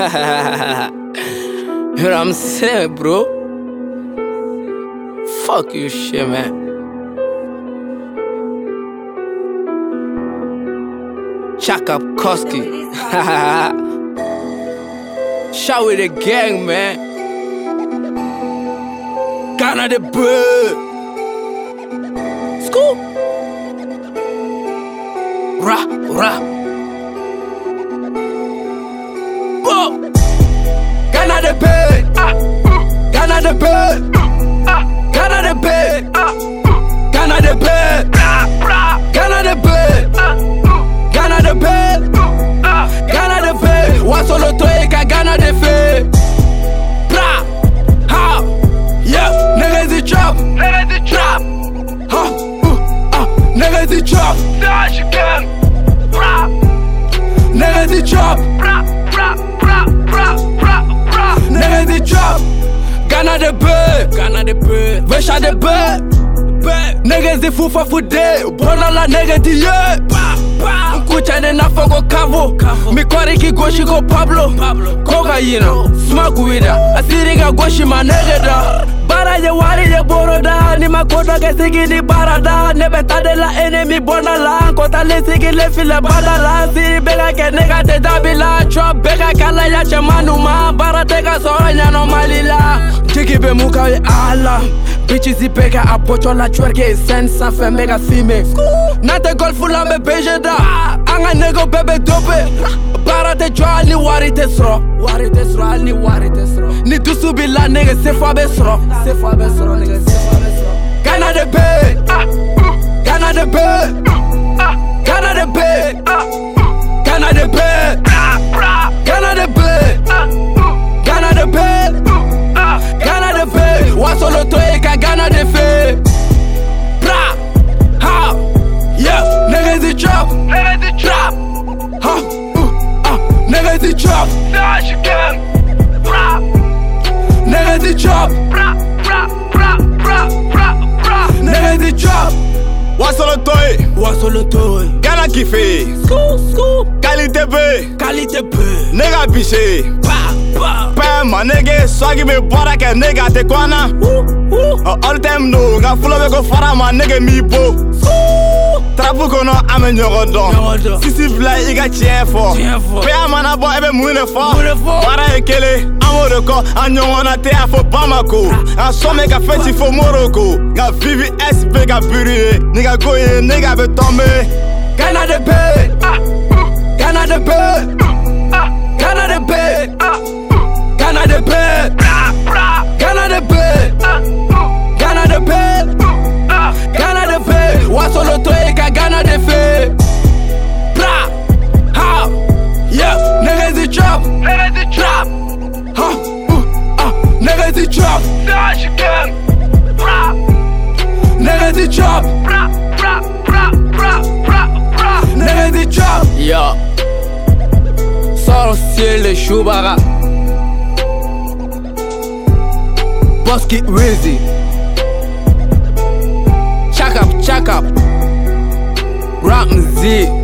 you know what I'm saying, bro? Fuck you, shit, man. Chaka Kosky. Shout with the gang, man. Ghana the bird. School. Rah, rah. Ghana the bird. Ghana the bird. Ghana the bird. Ghana the bird. Ghana the bird. Ghana the bird. Wasolo toeka Ghana the bird. Bra. Ha. Yeah. Niggas the trap. Niggas the trap, Ha. Uh. Niggas the trap. dash again. Bra, Ghana the bird. Ghana the bird. Vesha the bird. Bird. Niggas the fufa fude. Bona la nigga di ye. Nkuchane na fogo kavo. Mikwari ki goshi go Pablo. Cocaine. Smoke with her. Asiri ga goshi ma nigga da. Bara ye wari ye boro da Ni makoto ke sigi ni bara da Ne beta de la enemy bona la Kota le sigi le file bada la Siri bega ke nega te dabi la Trap bega kala ya che manu ma Bara te ka sora nyano mali be muka ye ala Bitches i bega a pocho la twerke Sen sa fe mega fime Nate golf la me beje da. Anga nego bebe dope Bara te jɔ hali ni wari tɛ sɔrɔ Wari tɛ sɔrɔ ni wari tɛ sɔrɔ Ni dusu b'i la nigga sefa bɛ sɔrɔ Sefa bɛ sɔrɔ nigga sefa bɛ sɔrɔ Ghana de bɛ Ghana de bɛ Dash again. Bra, the trap bra, bra, bra, bra, bra, bra. The trap Wasolo toy, Wasolo to ye Ghana kife, School school qualité be, Qualité peu nigga bise. Pa pa Pɛ ma nigga swagi be bɔra kɛ nigga te kɔnna. Ooh ooh Ɔ all time no, nka fɔlɔ bɛ ko fara ma nigga mi bo. Trapu kɔnɔ an bɛ ɲɔgɔn Ɲɔgɔn dɔn. dɔn. Sisi bila i ka tiɲɛ fɔ. Tiɲɛ fɔ. Fɛn mana bɔ e bɛ mun de fɔ. Mun de fɔ? Baara ye kelen, an b'o de kɔ. An ɲɔgɔnna tɛ a fɔ Bamako. An sɔn bɛ ka fɛn ci fo Moroko. Nka VVS bɛ ka biri ye. Nigga go ye, nigga bɛ tɔnbe. Ghana de bɛ Ghana de bɛ Ghana de bɛ bra, bra, bra, bra, bra, bra. Niggas the trap Yeah Sorcier le Chewbacca Bosky Wizzy Check up, check up. Rap Z